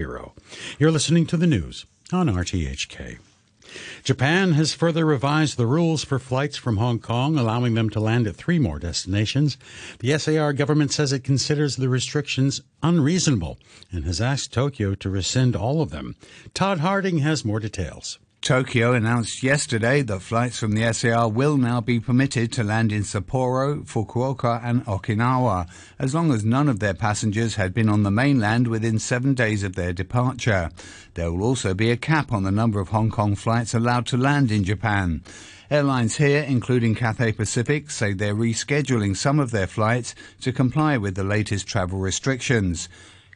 Bureau. You're listening to the news on RTHK. Japan has further revised the rules for flights from Hong Kong, allowing them to land at three more destinations. The SAR government says it considers the restrictions unreasonable and has asked Tokyo to rescind all of them. Todd Harding has more details. Tokyo announced yesterday that flights from the SAR will now be permitted to land in Sapporo, Fukuoka, and Okinawa, as long as none of their passengers had been on the mainland within seven days of their departure. There will also be a cap on the number of Hong Kong flights allowed to land in Japan. Airlines here, including Cathay Pacific, say they're rescheduling some of their flights to comply with the latest travel restrictions.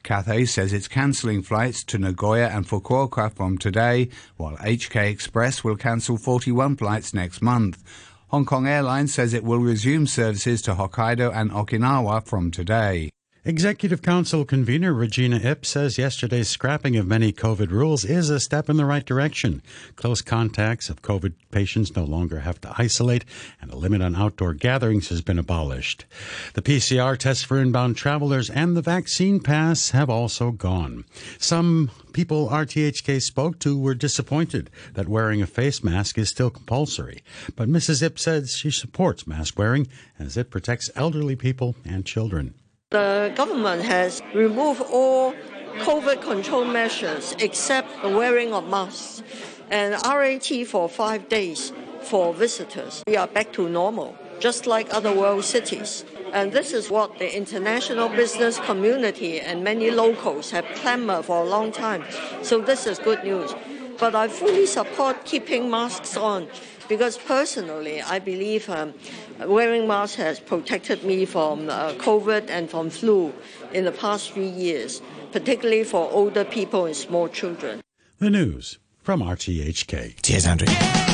Cathay says it's cancelling flights to Nagoya and Fukuoka from today, while HK Express will cancel 41 flights next month. Hong Kong Airlines says it will resume services to Hokkaido and Okinawa from today. Executive Council convener Regina Ip says yesterday's scrapping of many COVID rules is a step in the right direction. Close contacts of COVID patients no longer have to isolate, and a limit on outdoor gatherings has been abolished. The PCR test for inbound travelers and the vaccine pass have also gone. Some people RTHK spoke to were disappointed that wearing a face mask is still compulsory. But Mrs. Ip says she supports mask wearing as it protects elderly people and children. The government has removed all COVID control measures except the wearing of masks and RAT for five days for visitors. We are back to normal, just like other world cities. And this is what the international business community and many locals have clamored for a long time. So this is good news. But I fully support keeping masks on because personally, I believe um, wearing masks has protected me from uh, COVID and from flu in the past few years, particularly for older people and small children. The news from RTHK. Cheers, Andrew.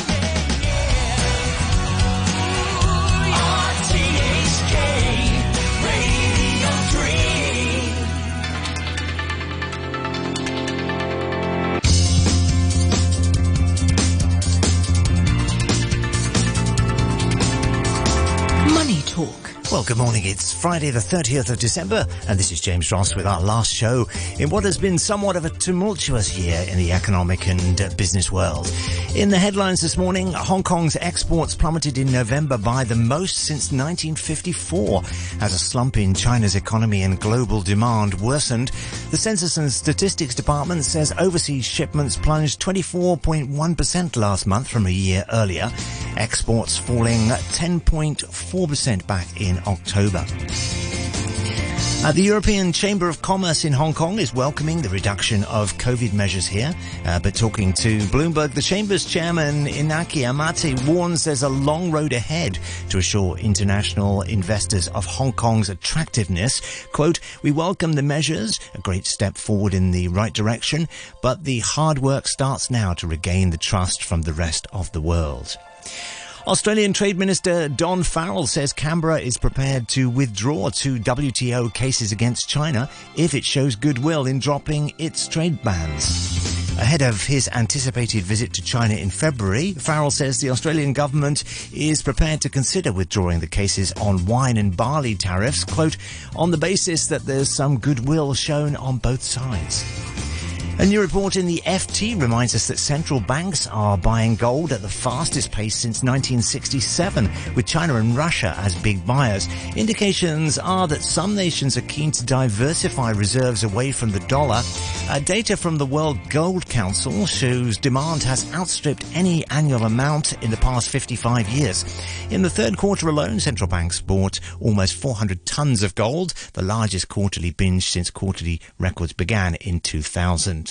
Well, good morning. It's Friday, the 30th of December, and this is James Ross with our last show in what has been somewhat of a tumultuous year in the economic and uh, business world. In the headlines this morning, Hong Kong's exports plummeted in November by the most since 1954 as a slump in China's economy and global demand worsened. The Census and Statistics Department says overseas shipments plunged 24.1% last month from a year earlier, exports falling 10.4% back in October. Uh, the European Chamber of Commerce in Hong Kong is welcoming the reduction of COVID measures here, uh, but talking to Bloomberg, the Chamber's chairman Inaki Amate warns there's a long road ahead to assure international investors of Hong Kong's attractiveness. Quote, we welcome the measures, a great step forward in the right direction, but the hard work starts now to regain the trust from the rest of the world. Australian Trade Minister Don Farrell says Canberra is prepared to withdraw two WTO cases against China if it shows goodwill in dropping its trade bans. Ahead of his anticipated visit to China in February, Farrell says the Australian government is prepared to consider withdrawing the cases on wine and barley tariffs, quote, on the basis that there's some goodwill shown on both sides. A new report in the FT reminds us that central banks are buying gold at the fastest pace since 1967, with China and Russia as big buyers. Indications are that some nations are keen to diversify reserves away from the dollar. Uh, data from the World Gold Council shows demand has outstripped any annual amount in the past 55 years. In the third quarter alone, central banks bought almost 400 tons of gold, the largest quarterly binge since quarterly records began in 2000.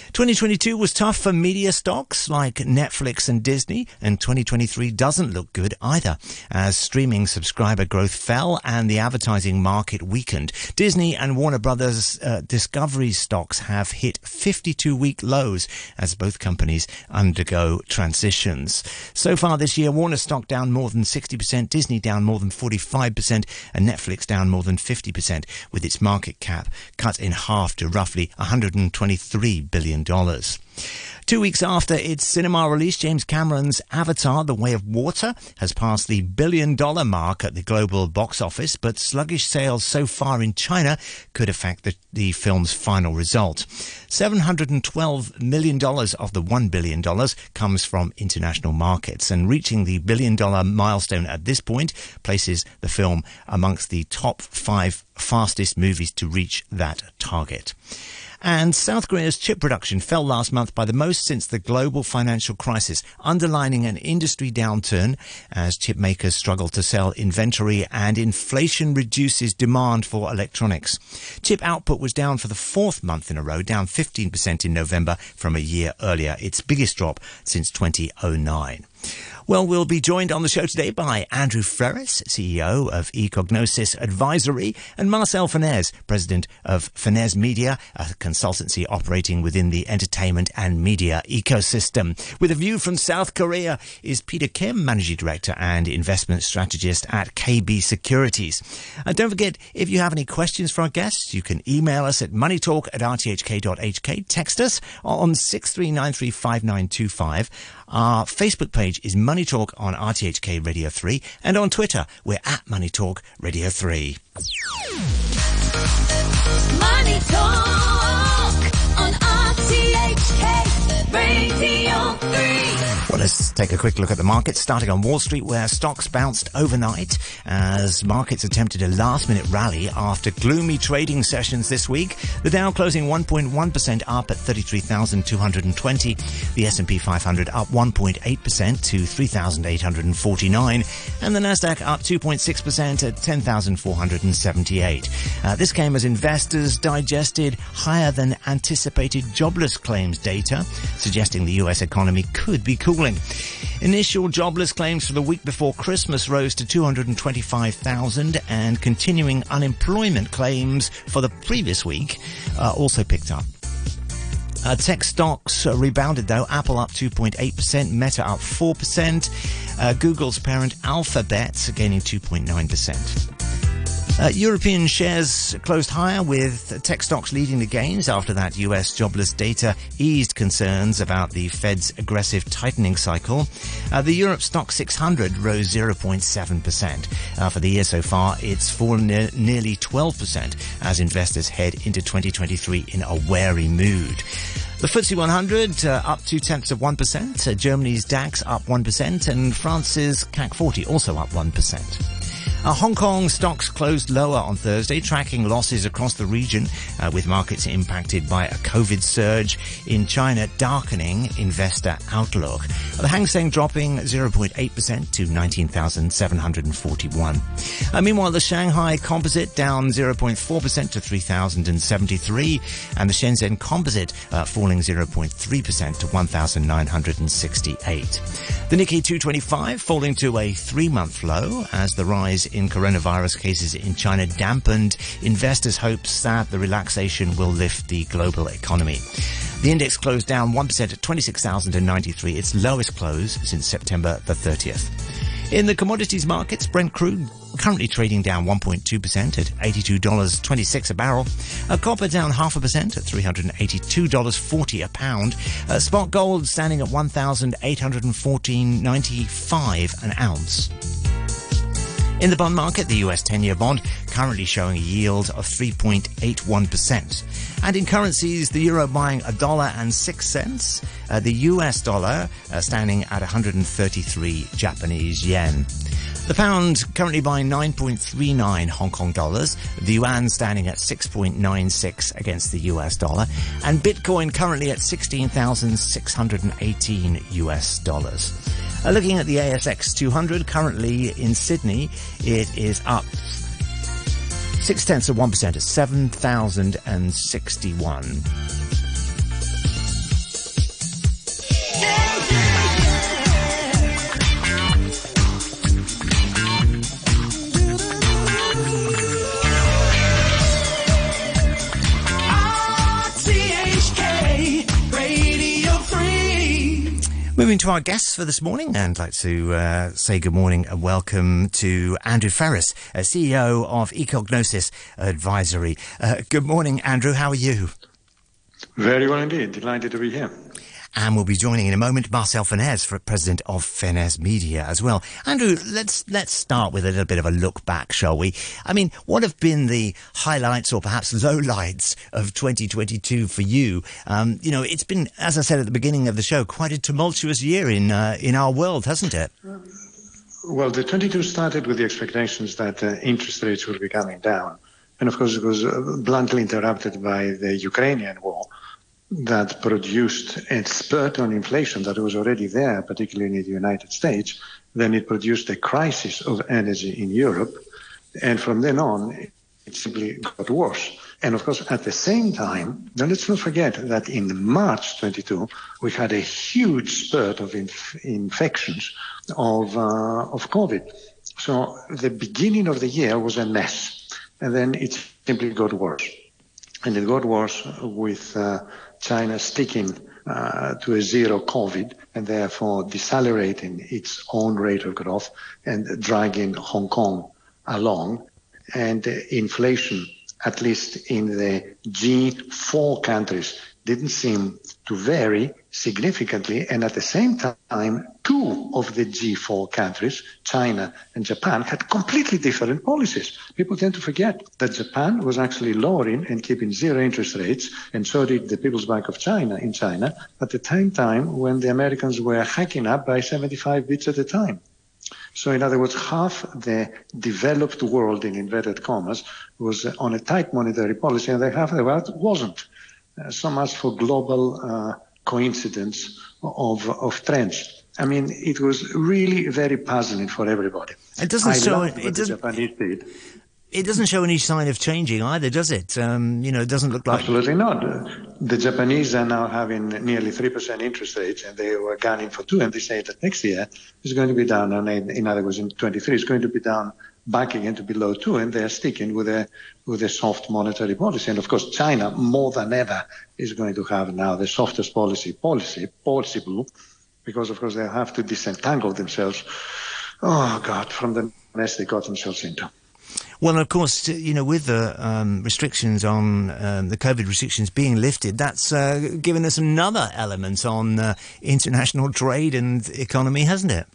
2022 was tough for media stocks like Netflix and Disney, and 2023 doesn't look good either, as streaming subscriber growth fell and the advertising market weakened. Disney and Warner Brothers uh, Discovery stocks have hit 52 week lows as both companies undergo transitions. So far this year, Warner stock down more than 60%, Disney down more than 45%, and Netflix down more than 50%, with its market cap cut in half to roughly 123 billion. Two weeks after its cinema release, James Cameron's Avatar, The Way of Water, has passed the billion dollar mark at the global box office, but sluggish sales so far in China could affect the, the film's final result. $712 million of the $1 billion comes from international markets, and reaching the billion dollar milestone at this point places the film amongst the top five fastest movies to reach that target. And South Korea's chip production fell last month by the most since the global financial crisis, underlining an industry downturn as chip makers struggle to sell inventory and inflation reduces demand for electronics. Chip output was down for the fourth month in a row, down 15% in November from a year earlier, its biggest drop since 2009. Well, we'll be joined on the show today by Andrew Freris, CEO of eCognosis Advisory, and Marcel Fenez, President of Fenez Media, a consultancy operating within the entertainment and media ecosystem. With a view from South Korea is Peter Kim, Managing Director and Investment Strategist at KB Securities. And don't forget, if you have any questions for our guests, you can email us at moneytalk at rthk.hk, text us on 63935925. Our Facebook page is Money Talk on RTHK Radio 3, and on Twitter, we're at Money Talk Radio 3. Money Talk on RTHK Radio 3. Well, let's take a quick look at the markets, starting on Wall Street, where stocks bounced overnight as markets attempted a last-minute rally after gloomy trading sessions this week. The Dow closing 1.1% up at 33,220. The S&P 500 up 1.8% to 3,849. And the Nasdaq up 2.6% at 10,478. Uh, this came as investors digested higher than anticipated jobless claims data, suggesting the U.S. economy could be cooling cooling. Initial jobless claims for the week before Christmas rose to 225,000 and continuing unemployment claims for the previous week uh, also picked up. Uh, tech stocks uh, rebounded though. Apple up 2.8%, Meta up 4%, uh, Google's parent Alphabet gaining 2.9%. Uh, European shares closed higher with tech stocks leading the gains after that US jobless data eased concerns about the Fed's aggressive tightening cycle. Uh, the Europe STOXX 600 rose 0.7%. Uh, for the year so far, it's fallen ne- nearly 12% as investors head into 2023 in a wary mood. The FTSE 100 uh, up two tenths of 1%, uh, Germany's DAX up 1%, and France's CAC 40 also up 1%. Uh, Hong Kong stocks closed lower on Thursday, tracking losses across the region, uh, with markets impacted by a COVID surge in China, darkening investor outlook. The Hang Seng dropping 0.8% to 19,741. Uh, meanwhile, the Shanghai Composite down 0.4% to 3,073, and the Shenzhen Composite uh, falling 0.3% to 1,968. The Nikkei 225 falling to a three-month low as the rise in coronavirus cases in China dampened investors' hopes that the relaxation will lift the global economy. The index closed down 1% at 26,093, its lowest close since September the 30th. In the commodities markets, Brent crude currently trading down 1.2% at $82.26 a barrel. A copper down half a percent at $382.40 a pound. A spot gold standing at $1,814.95 an ounce. In the bond market, the US 10 year bond currently showing a yield of 3.81%. And in currencies, the euro buying a dollar and six cents, uh, the US dollar uh, standing at 133 Japanese yen. The pound currently buying 9.39 Hong Kong dollars, the yuan standing at 6.96 against the US dollar, and Bitcoin currently at 16,618 US dollars. Uh, looking at the ASX 200, currently in Sydney, it is up six tenths of 1% at 7,061. Moving to our guests for this morning, and I'd like to uh, say good morning and welcome to Andrew Freris, uh, CEO of eCognosis Advisory. Uh, good morning, Andrew. How are you? Very well indeed. Delighted to be here. And we'll be joining in a moment Marcel Fenez, president of Fenez Media as well. Andrew, let's let's start with a little bit of a look back, shall we? I mean, what have been the highlights or perhaps lowlights of 2022 for you? Um, you know, it's been, as I said at the beginning of the show, quite a tumultuous year in uh, in our world, hasn't it? Well, the 22 started with the expectations that uh, interest rates would be coming down. And of course, it was uh, bluntly interrupted by the Ukrainian war that produced a spurt on inflation that was already there, particularly in the United States. Then it produced a crisis of energy in Europe. And from then on, it simply got worse. And of course, at the same time, now let's not forget that in March 22, we had a huge spurt of inf- infections of, uh, of COVID. So the beginning of the year was a mess. And then it simply got worse. And it got worse with uh, China sticking uh, to a zero COVID and therefore decelerating its own rate of growth and dragging Hong Kong along. And uh, inflation, at least in the G4 countries, didn't seem to vary significantly. And at the same time, two of the G4 countries, China and Japan, had completely different policies. People tend to forget that Japan was actually lowering and keeping zero interest rates, and so did the People's Bank of China in China at the same time when the Americans were hacking up by 75 bits at a time. So in other words, half the developed world in inverted commas was on a tight monetary policy and the half of the world wasn't. Uh, so much for global uh, coincidence of, of trends. I mean, it was really very puzzling for everybody. It doesn't I show it. it doesn't, Japanese did. It doesn't show any sign of changing either, does it? Um, you know, it doesn't look like. Absolutely not. The Japanese are now having nearly 3% interest rates, and they were gunning for 2 and they say that next year is going to be down, and in other words, in 23, it's going to be down back again to below 2, and they're sticking with a, with a soft monetary policy. And of course, China, more than ever, is going to have now the softest policy, policy, possible, because of course they have to disentangle themselves, oh God, from the mess they got themselves into. Well, of course, you know, with the um, restrictions on um, the COVID restrictions being lifted, that's uh, given us another element on uh, international trade and economy, hasn't it?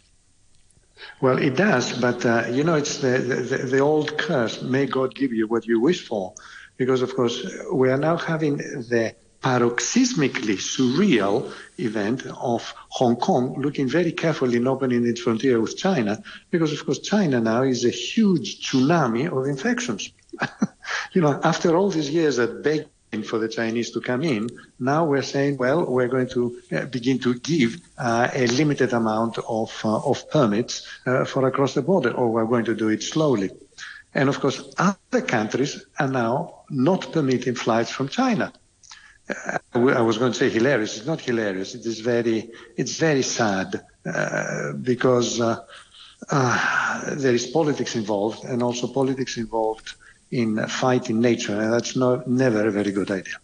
Well, it does, but uh, you know, it's the, the, the old curse: "May God give you what you wish for," because of course we are now having the paroxysmically surreal event of Hong Kong looking very carefully in opening its frontier with China, because of course China now is a huge tsunami of infections. you know, after all these years that begging for the Chinese to come in, now we're saying, well, we're going to uh, begin to give uh, a limited amount of, uh, of permits uh, for across the border, or we're going to do it slowly. And of course, other countries are now not permitting flights from China. I was going to say hilarious. It's not hilarious. It is very, it's very sad uh, because uh, uh, there is politics involved and also politics involved in fighting nature, and that's not never a very good idea.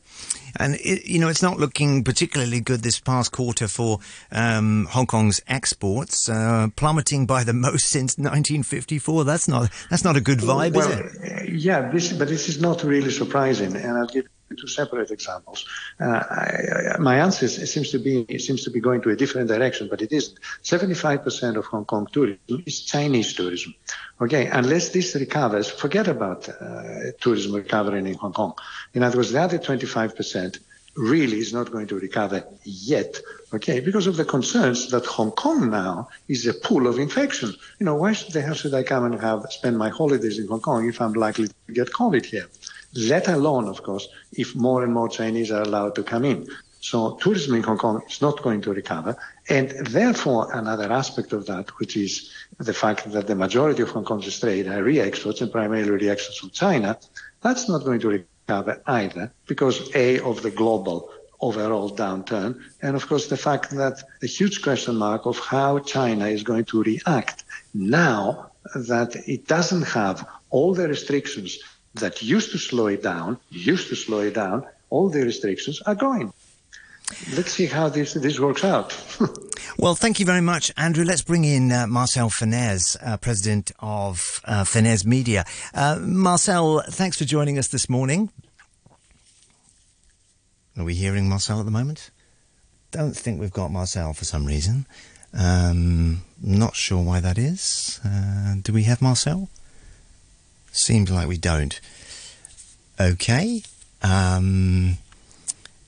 And it, you know, it's not looking particularly good this past quarter for um, Hong Kong's exports, uh, plummeting by the most since 1954. That's not that's not a good vibe, well, is it? Yeah, this, but this is not really surprising, and I'll give two separate examples. Uh, I, I, my answer seems to be seems to be going to a different direction, but it isn't. 75% of Hong Kong tourism is Chinese tourism. Okay, unless this recovers, forget about uh, tourism recovering in Hong Kong. In other words, the other 25% really is not going to recover yet, okay, because of the concerns that Hong Kong now is a pool of infection. You know, why should the hell should I come and have spend my holidays in Hong Kong if I'm likely to get COVID here? Let alone, of course, if more and more Chinese are allowed to come in. So tourism in Hong Kong is not going to recover. And therefore, another aspect of that, which is the fact that the majority of Hong Kong's trade are re-exports and primarily re-exports from China, that's not going to recover either because A, of the global overall downturn, and of course the fact that the huge question mark of how China is going to react now that it doesn't have all the restrictions that used to slow it down, used to slow it down, all the restrictions are going. Let's see how this this works out. well, thank you very much, Andrew. Let's bring in uh, Marcel Fenez, uh, president of uh, Fenez Media. Uh, Marcel, thanks for joining us this morning. Are we hearing Marcel at the moment? don't think we've got Marcel for some reason. Um, not sure why that is. Uh, do we have Marcel? Seems like we don't. Okay. Um,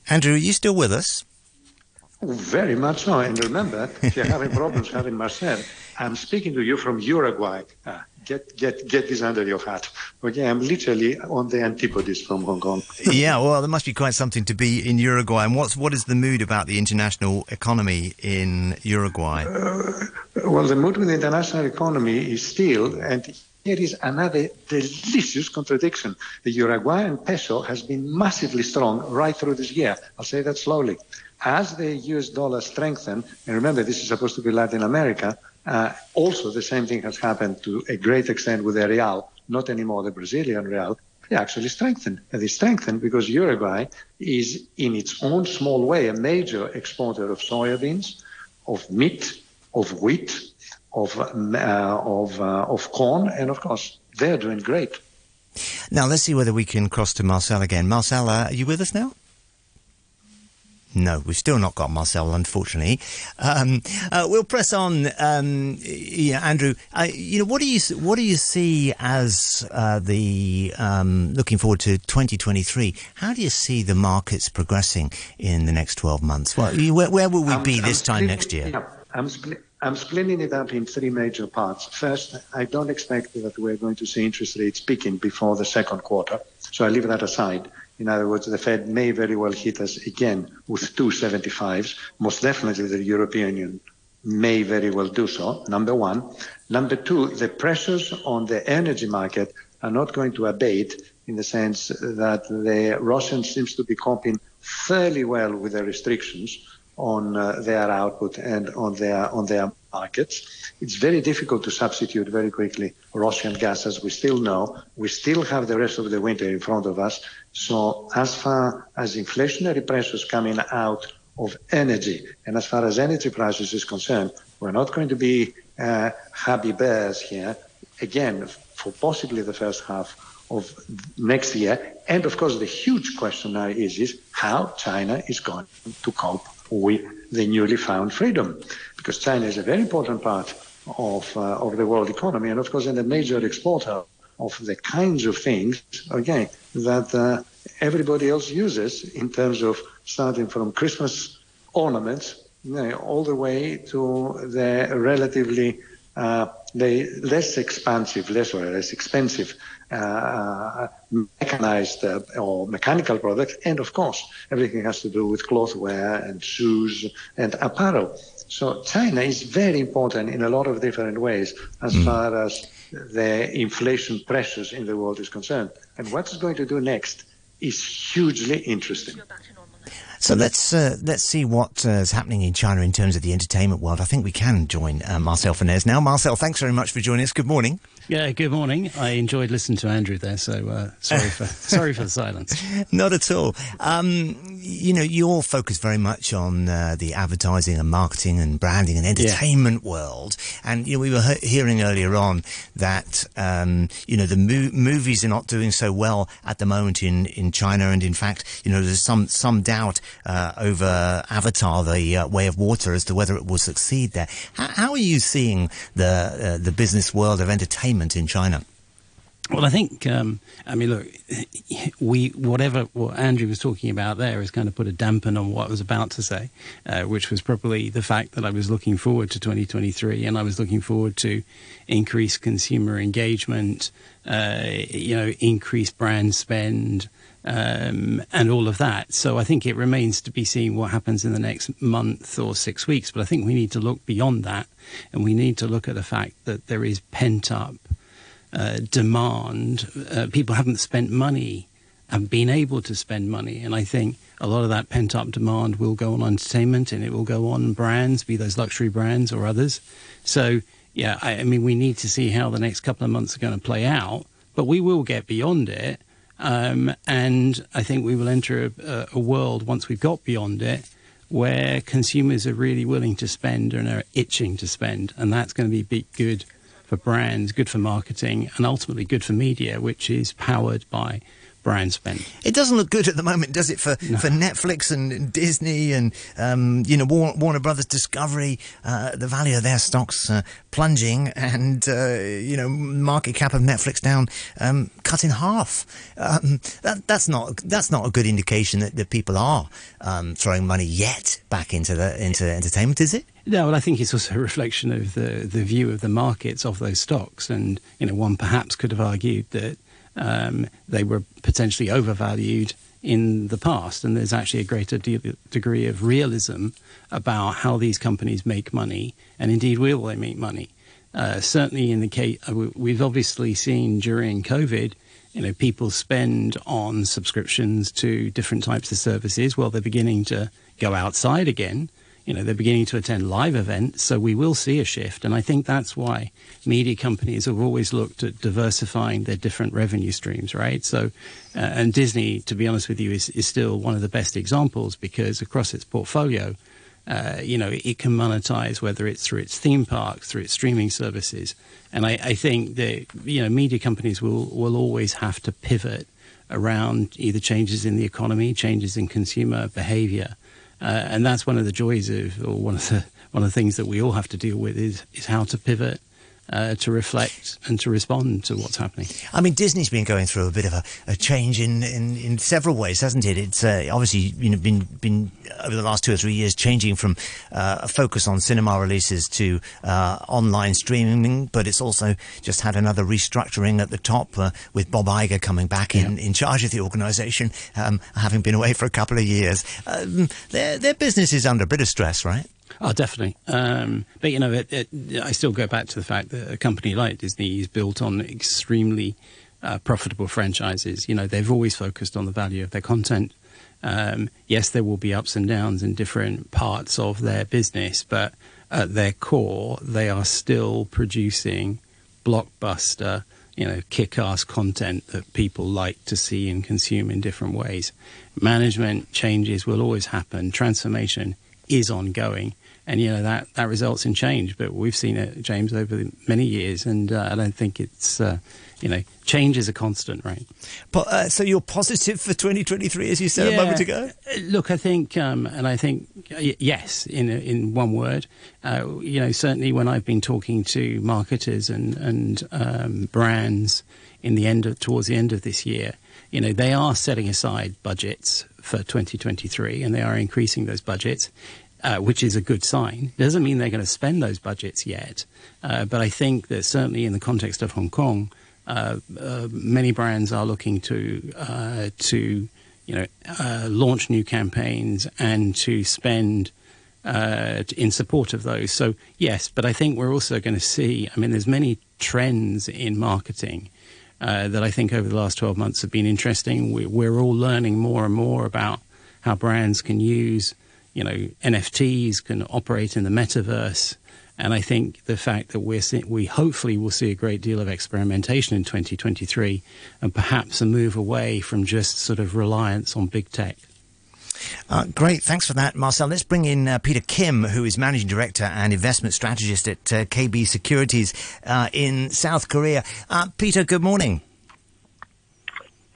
Andrew, are you still with us? Very much so. And remember, if you're having problems having Marcel, I'm speaking to you from Uruguay. Uh, get get get this under your hat. Okay, I'm literally on the antipodes from Hong Kong. yeah, well, there must be quite something to be in Uruguay. And what's what is the mood about the international economy in Uruguay? Uh, well, the mood with the international economy is still and. Here is another delicious contradiction. The Uruguayan peso has been massively strong right through this year. I'll say that slowly. As the US dollar strengthened, and remember this is supposed to be Latin America, uh, also, the same thing has happened to a great extent with the real, not anymore the Brazilian real. They actually strengthened. And they strengthened because Uruguay is, in its own small way, a major exporter of soybeans, of meat, of wheat, of, uh, of, uh, of corn, and of course, they're doing great. Now, let's see whether we can cross to Marcel again. Marcel, are you with us now? No, we've still not got Marcel, unfortunately. Um, uh, we'll press on. Um, yeah, Andrew, uh, you know, what do you what do you see as uh, the um, looking forward to 2023? How do you see the markets progressing in the next 12 months? Well, where, where will we be I'm this time next year? I'm, spli- I'm splitting it up in three major parts. First, I don't expect that we're going to see interest rates peaking before the second quarter, so I leave that aside. In other words, the Fed may very well hit us again with two 75s. Most definitely the European Union may very well do so, number one. Number two, the pressures on the energy market are not going to abate in the sense that the Russians seems to be coping fairly well with the restrictions on uh, their output and on their on their markets. It's very difficult to substitute very quickly Russian gas, as we still know. We still have the rest of the winter in front of us. So as far as inflationary pressures coming out of energy, and as far as energy prices is concerned, we're not going to be uh, happy bears here. Again, for possibly the first half of next year. And of course, the huge question now is, is how China is going to cope with the newly found freedom, because China is a very important part of uh, of the world economy, and of course, and a major exporter of the kinds of things, again, that uh, everybody else uses in terms of starting from Christmas ornaments you know, all the way to the relatively uh, the less expansive, less or less expensive uh, mechanized uh, or mechanical products, and of course, everything has to do with clothwear and shoes and apparel. So China is very important in a lot of different ways as mm. far as the inflation pressures in the world is concerned. And what it's going to do next is hugely interesting. So let's uh, let's see what uh, is happening in China in terms of the entertainment world. I think we can join uh, Marcel Fenez now. Marcel, thanks very much for joining us. Good morning. Yeah, good morning. I enjoyed listening to Andrew there, so uh, sorry for sorry for the silence. Not at all. Um, you know, you all focus very much on uh, the advertising and marketing and branding and entertainment yeah. world, and you know, we were he- hearing earlier on that um, you know the mo- movies are not doing so well at the moment in, in China, and in fact, you know, there's some some doubt uh, over Avatar, the uh, Way of Water, as to whether it will succeed there. How, how are you seeing the uh, the business world of entertainment? in China? Well, I think, um, I mean, look, we whatever what Andrew was talking about there is kind of put a dampen on what I was about to say, uh, which was probably the fact that I was looking forward to 2023 and I was looking forward to increased consumer engagement, uh, you know, increased brand spend, um, and all of that. So I think it remains to be seen what happens in the next month or six weeks. But I think we need to look beyond that, and we need to look at the fact that there is pent up uh, demand. Uh, people haven't spent money and been able to spend money, and I think a lot of that pent up demand will go on entertainment and it will go on brands, be those luxury brands or others. So yeah, I, I mean, we need to see how the next couple of months are going to play out, but we will get beyond it. Um, and I think we will enter a, a, world once we've got beyond it where consumers are really willing to spend and are itching to spend. And that's going to be big good for brands, good for marketing, and ultimately good for media, which is powered by It doesn't look good at the moment, does it, for, no. for Netflix and Disney and um, you know Warner Brothers Discovery? Uh, the value of their stocks uh, plunging, and uh, you know market cap of Netflix down, um, cut in half. Um, that, that's not that's not a good indication that, that people are um, throwing money yet back into the into entertainment, is it? No, well, I think it's also a reflection of the the view of the markets of those stocks, and you know one perhaps could have argued that um, they were potentially overvalued in the past, and there's actually a greater de- degree of realism about how these companies make money, and indeed will they make money. Uh, certainly, in the case uh, we've obviously seen during COVID, you know, people spend on subscriptions to different types of services. Well, they're beginning to go outside again you know, they're beginning to attend live events, so we will see a shift. And I think that's why media companies have always looked at diversifying their different revenue streams, right? So, uh, and Disney, to be honest with you, is, is still one of the best examples because across its portfolio, uh, you know, it can monetize whether it's through its theme parks, through its streaming services. And I, I think that, you know, media companies will, will always have to pivot around either changes in the economy, changes in consumer behavior, uh, and that's one of the joys of, or one of the one of the things that we all have to deal with is is how to pivot uh, to reflect and to respond to what's happening. I mean, Disney's been going through a bit of a, a change in, in, in, several ways, hasn't it? It's uh, obviously you know, been been over the last two or three years changing from uh, a focus on cinema releases to uh, online streaming, but it's also just had another restructuring at the top uh, with Bob Iger coming back in, in charge of the organisation, um, having been away for a couple of years. Um, their their business is under a bit of stress, right? Oh, definitely. Um, but you know, it, it, I still go back to the fact that a company like Disney is built on extremely uh, profitable franchises. You know, they've always focused on the value of their content. Um, yes, there will be ups and downs in different parts of their business, but at their core, they are still producing blockbuster, you know, kick-ass content that people like to see and consume in different ways. Management changes will always happen. Transformation is ongoing and you know that that results in change. But we've seen it, James, over many years, and uh, I don't think it's uh, you know change is a constant, right? But uh, so you're positive for 2023, as you said yeah. a moment ago. Uh, look, I think, um, and I think yes, in in one word, uh, you know, certainly when I've been talking to marketers and and um, brands in the end of, towards the end of this year, you know, they are setting aside budgets for 2023 and they are increasing those budgets uh, which is a good sign. It Doesn't mean they're going to spend those budgets yet, uh, but I think that certainly in the context of Hong Kong, uh, uh many brands are looking to uh, to you know uh, launch new campaigns and to spend. in support of those, so yes, but I think we're also going to see. I mean, there's many trends in marketing that I think over the last 12 months have been interesting. We, we're all learning more and more about how brands can use you know, NFTs can operate in the metaverse. And I think the fact that we're see- we hopefully will see a great deal of experimentation in 2023 and perhaps a move away from just sort of reliance on big tech. Uh, great, thanks for that, Marcel. Let's bring in uh, Peter Kim, who is managing director and investment strategist at uh, KB Securities uh, in South Korea. Uh, Peter, good morning.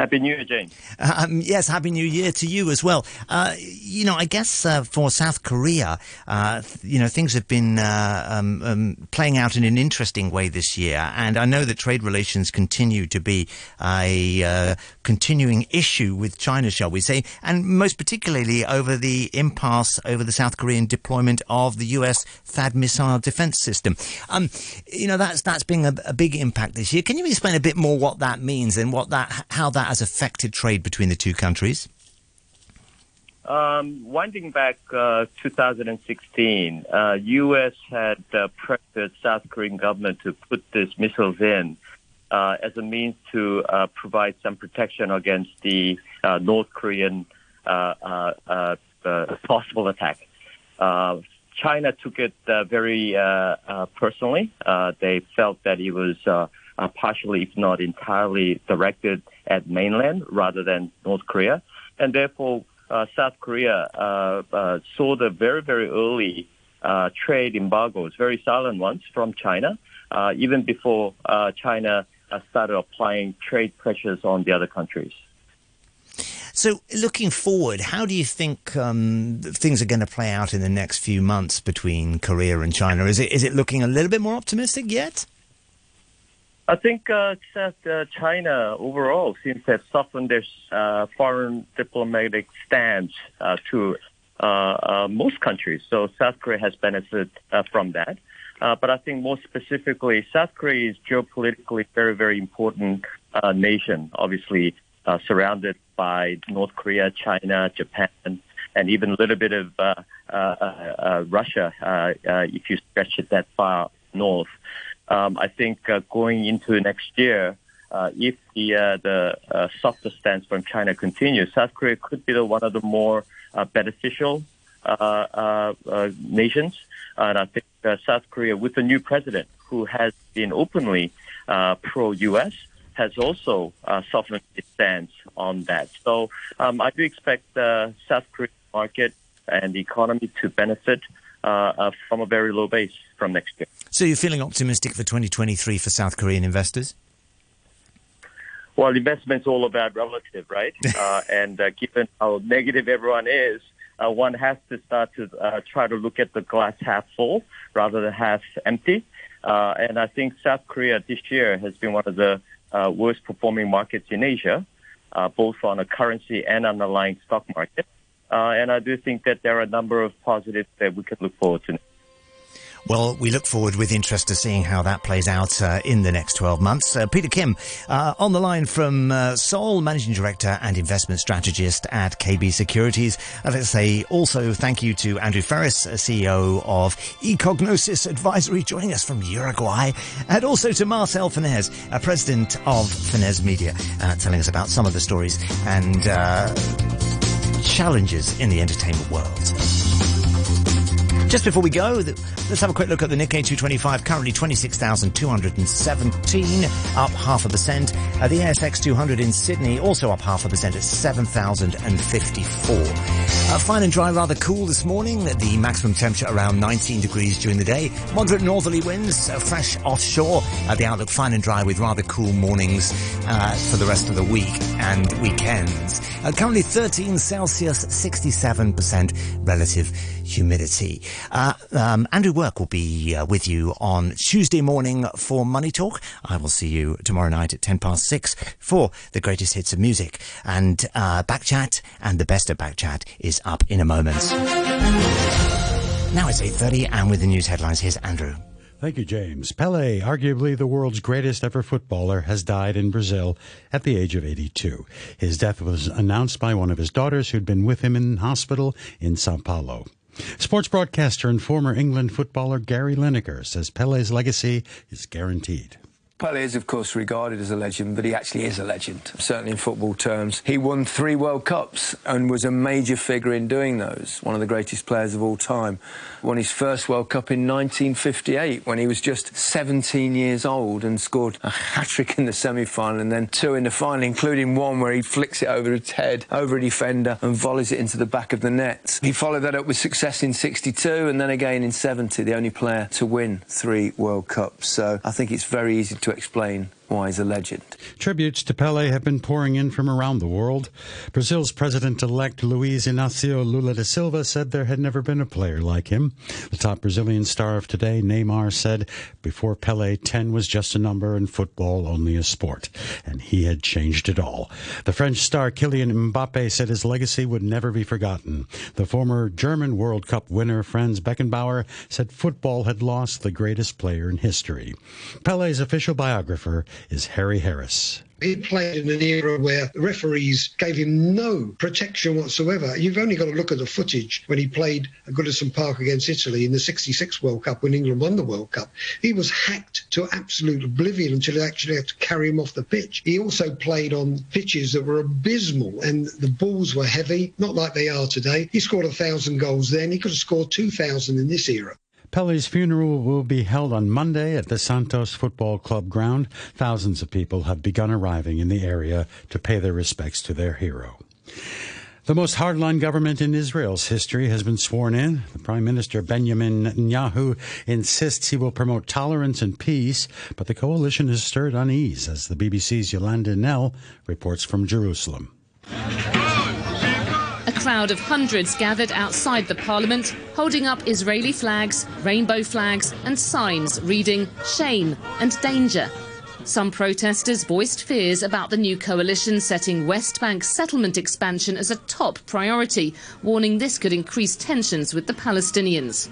Happy New Year, Jane. Um, yes, Happy New Year to you as well. Uh, you know, I guess uh, for South Korea, uh, you know, things have been uh, um, um, playing out in an interesting way this year, and I know that trade relations continue to be a uh, continuing issue with China, shall we say, and most particularly over the impasse over the South Korean deployment of the U.S. THAAD missile defense system. Um, you know, that's that's been a, a big impact this year. Can you explain a bit more what that means and what that how that has affected trade between the two countries? Um, winding back uh, 2016, uh, U.S. had uh, pressured South Korean government to put these missiles in uh, as a means to uh, provide some protection against the uh, North Korean possible attack. China took it very personally. they felt that it was partially, if not entirely, directed at mainland rather than North Korea. And therefore, uh, South Korea uh, uh, saw the very, very early uh, trade embargoes, very silent ones from China, uh, even before uh, China started applying trade pressures on the other countries. So, looking forward, how do you think um, things are going to play out in the next few months between Korea and China? Is it is it looking a little bit more optimistic yet? I think uh, uh, China overall seems to have softened their uh, foreign diplomatic stance uh, to uh, uh, most countries. So South Korea has benefited from that. but I think more specifically, South Korea is geopolitically very, very important nation. Obviously, surrounded by North Korea, China, Japan, and even a little bit of Russia, if you stretch it that far north um, I think uh, going into next year, uh, if the uh, the uh, softer stance from China continues, South Korea could be the, one of the more uh, beneficial uh, nations. And I think South Korea, with the new president who has been openly pro-U.S., has also softened its stance on that. So um, I do expect the South Korean market and the economy to benefit from a very low base from next year. So you're feeling optimistic for 2023 for South Korean investors? Well, investment's all about relative, right? uh, and uh, given how negative everyone is, uh, one has to start to uh, try to look at the glass half full rather than half empty. Uh, and I think South Korea this year has been one of the uh, worst performing markets in Asia, both on a currency and underlying stock market. And I do think that there are a number of positives that we can look forward to. Well, we look forward with interest to seeing how that plays out uh, in the next 12 months. Uh, Peter Kim, uh, on the line from uh, Seoul, Managing Director and Investment Strategist at KB Securities. Uh, let's say also thank you to Andrew Freris, uh, CEO of Ecognosis Advisory, joining us from Uruguay, and also to Marcel Fenez, President of Fenez Media, telling us about some of the stories and challenges in the entertainment world. Just before we go, let's have a quick look at the Nikkei 225, currently 26,217, up half a percent. Uh, the ASX 200 in Sydney, also up half a percent at 7,054. Uh, fine and dry, rather cool this morning. The maximum temperature around 19 degrees during the day. Moderate northerly winds, uh, fresh offshore. Uh, the outlook fine and dry with rather cool mornings uh, for the rest of the week and weekends. Uh, currently 13 Celsius, 67% relative humidity. Uh, um, Andrew Work will be uh, with you on Tuesday morning for Money Talk. I will see you tomorrow night at 10 past 6 for the greatest hits of music. And uh, Backchat and the best of Backchat is up in a moment. Now it's 8.30 and with the news headlines, here's Andrew. Thank you, James. Pele, arguably the world's greatest ever footballer, has died in Brazil at the age of 82. His death was announced by one of his daughters who'd been with him in hospital in Sao Paulo. Sports broadcaster and former England footballer Gary Lineker says Pele's legacy is guaranteed. Pele is, of course, regarded as a legend, but he actually is a legend, certainly in football terms. He won three World Cups and was a major figure in doing those, one of the greatest players of all time. Won his first World Cup in 1958 when he was just 17 years old and scored a hat trick in the semi final and then two in the final, including one where he flicks it over his head, over a defender, and volleys it into the back of the net. He followed that up with success in 62 and then again in 70, the only player to win three World Cups. So I think it's very easy to explain why he's a legend. Tributes to Pele have been pouring in from around the world. Brazil's president-elect Luiz Inácio Lula da Silva said there had never been a player like him. The top Brazilian star of today, Neymar, said before Pele, 10 was just a number and football only a sport. And he had changed it all. The French star Kylian Mbappe said his legacy would never be forgotten. The former German World Cup winner Franz Beckenbauer said football had lost the greatest player in history. Pele's official biographer is Harry Harris. He played in an era where the referees gave him no protection whatsoever. You've only got to look at the footage when he played at Goodison Park against Italy in the 66 World Cup when England won the World Cup. He was hacked to absolute oblivion until they actually had to carry him off the pitch. He also played on pitches that were abysmal and the balls were heavy, not like they are today. He scored a thousand goals then. He could have scored 2,000 in this era. Pele's funeral will be held on Monday at the Santos Football Club ground. Thousands of people have begun arriving in the area to pay their respects to their hero. The most hardline government in Israel's history has been sworn in. The Prime Minister Benjamin Netanyahu insists he will promote tolerance and peace, but the coalition has stirred unease, as the BBC's Yolande Knell reports from Jerusalem. Crowd of hundreds gathered outside the parliament, holding up Israeli flags, rainbow flags, and signs reading shame and danger. Some protesters voiced fears about the new coalition setting West Bank settlement expansion as a top priority, warning this could increase tensions with the Palestinians.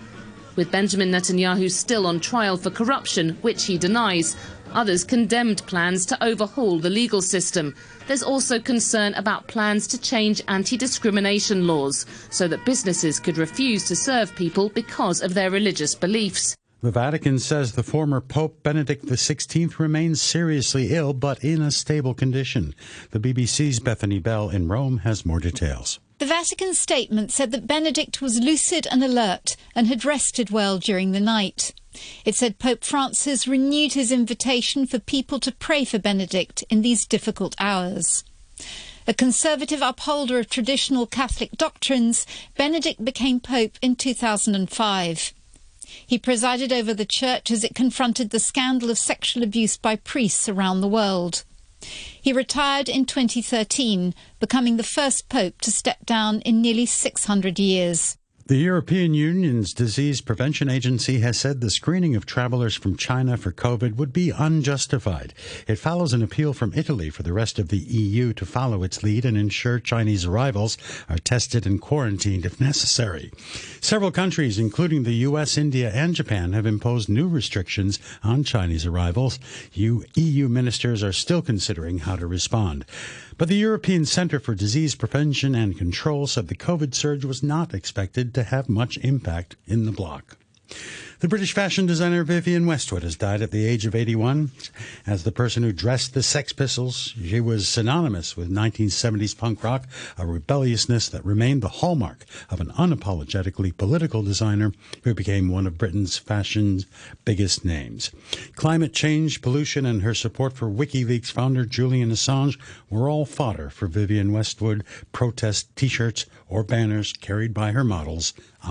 With Benjamin Netanyahu still on trial for corruption, which he denies, Others condemned plans to overhaul the legal system. There's also concern about plans to change anti discrimination laws so that businesses could refuse to serve people because of their religious beliefs. The Vatican says the former Pope Benedict XVI remains seriously ill but in a stable condition. The BBC's Bethany Bell in Rome has more details. The Vatican statement said that Benedict was lucid and alert and had rested well during the night. It said Pope Francis renewed his invitation for people to pray for Benedict in these difficult hours. A conservative upholder of traditional Catholic doctrines, Benedict became Pope in 2005. He presided over the church as it confronted the scandal of sexual abuse by priests around the world. He retired in 2013, becoming the first pope to step down in nearly 600 years. The European Union's Disease Prevention Agency has said the screening of travelers from China for COVID would be unjustified. It follows an appeal from Italy for the rest of the EU to follow its lead and ensure Chinese arrivals are tested and quarantined if necessary. Several countries, including the US, India, and Japan, have imposed new restrictions on Chinese arrivals. EU ministers are still considering how to respond. But the European Centre for Disease Prevention and Control said the COVID surge was not expected to have much impact in the bloc. The British fashion designer Vivienne Westwood has died at the age of 81. As the person who dressed the Sex Pistols, she was synonymous with 1970s punk rock, a rebelliousness that remained the hallmark of an unapologetically political designer who became one of Britain's fashion's biggest names. Climate change, pollution, and her support for WikiLeaks founder Julian Assange were all fodder for Vivienne Westwood protest t-shirts or banners carried by her models on